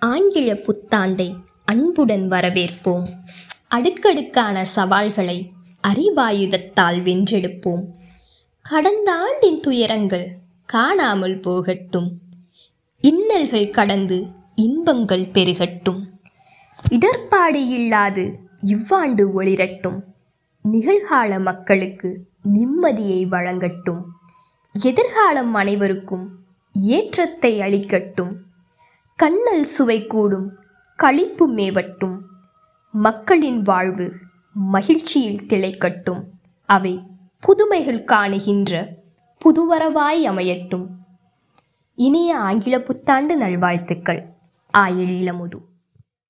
ஆங்கில புத்தாண்டை அன்புடன் வரவேற்போம். அடுக்கடுக்கான சவால்களை அறிவாயுதத்தால் வென்றெடுப்போம். கடந்த ஆண்டின் துயரங்கள் காணாமல் போகட்டும். இன்னல்கள் கடந்து இன்பங்கள் பெருகட்டும். இடர்பாடு இல்லாது இவ்வாண்டு ஒளிரட்டும். நிகழ்கால மக்களுக்கு நிம்மதியை வழங்கட்டும். எதிர்காலம் அனைவருக்கும் ஏற்றத்தை அளிக்கட்டும். கண்ணல் சுவை கூடும் களிப்பு மேவட்டும். மக்களின் வாழ்வு மகிழ்ச்சியில் திளைக்கட்டும். அவை புதுமைகள் காணுகின்ற புதுவரவாய் அமையட்டும். இனிய ஆங்கில புத்தாண்டு நல்வாழ்த்துக்கள். ஆயில்